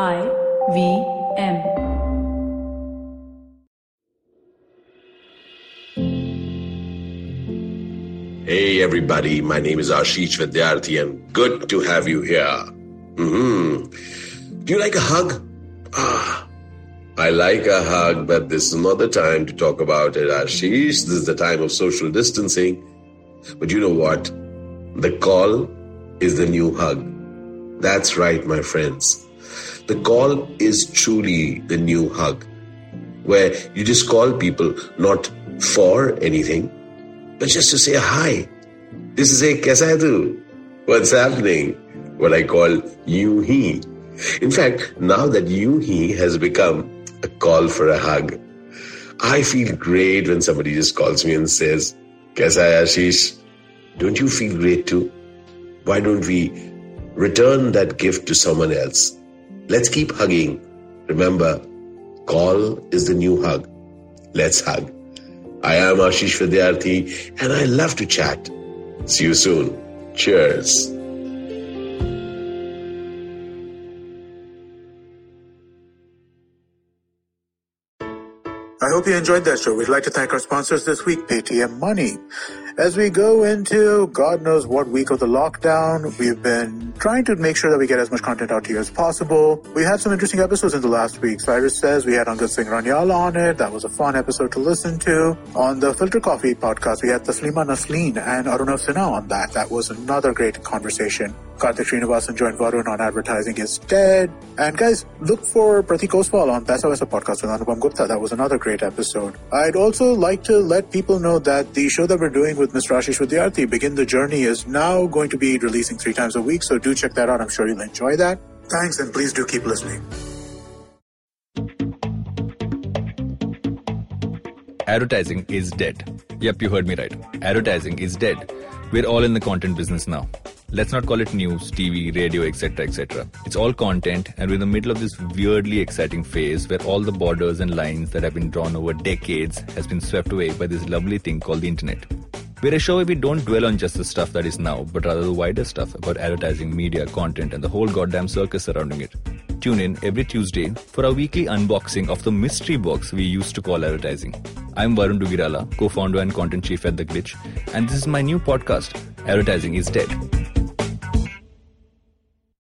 I V M. Hey everybody, my name is Ashish Vidyarthi and good to have you here. hmm Do you like a hug? Ah, I like a hug, but this is not the time to talk about it, Ashish. This is the time of social distancing. But you know what? The call is the new hug. That's right, my friends. The call is truly the new hug, where you just call people not for anything, but just to say hi. This is a kaisa tu? What's happening? What I call you he. In fact, now that you he has become a call for a hug, I feel great when somebody just calls me and says, Kaisa hai Ashish? Don't you feel great too? Why don't we return that gift to someone else? Let's keep hugging. Remember, call is the new hug. Let's hug. I am Ashish Vidyarthi and I love to chat. See you soon. Cheers. I hope you enjoyed that show. We'd like to thank our sponsors this week, Paytm Money. As we go into God knows what week of the lockdown, we've been trying to make sure that we get as much content out to you as possible. We had some interesting episodes in the last week. Cyrus says we had Angad Singh Ranyala on it. That was a fun episode to listen to. On the Filter Coffee podcast, we had Taslima Nasreen and Arunav Sinha on that. That was another great conversation. Karthik Srinivasan joined Varun on Advertising is Dead. And guys, look for Pratik Oswal on Paisa Vaisa podcast with Anupam Gupta. That was another great episode. I'd also like to let people know that the show that we're doing with Mr. Ashish Vidyarthi, Begin the Journey, is now going to be releasing three times a week. So do check that out. I'm sure you'll enjoy that. Thanks, and please do keep listening. Advertising is dead. Yep, you heard me right. Advertising is dead. We're all in the content business now. Let's not call it news, TV, radio, etc., etc. It's all content, and we're in the middle of this weirdly exciting phase where all the borders and lines that have been drawn over decades has been swept away by this lovely thing called the internet. We're a show where we don't dwell on just the stuff that is now, but rather the wider stuff about advertising, media, content, and the whole goddamn circus surrounding it. Tune in every Tuesday for our weekly unboxing of the mystery box we used to call advertising. I'm Varun Duggirala, co founder and content chief at The Glitch, and this is my new podcast, Advertising is Dead.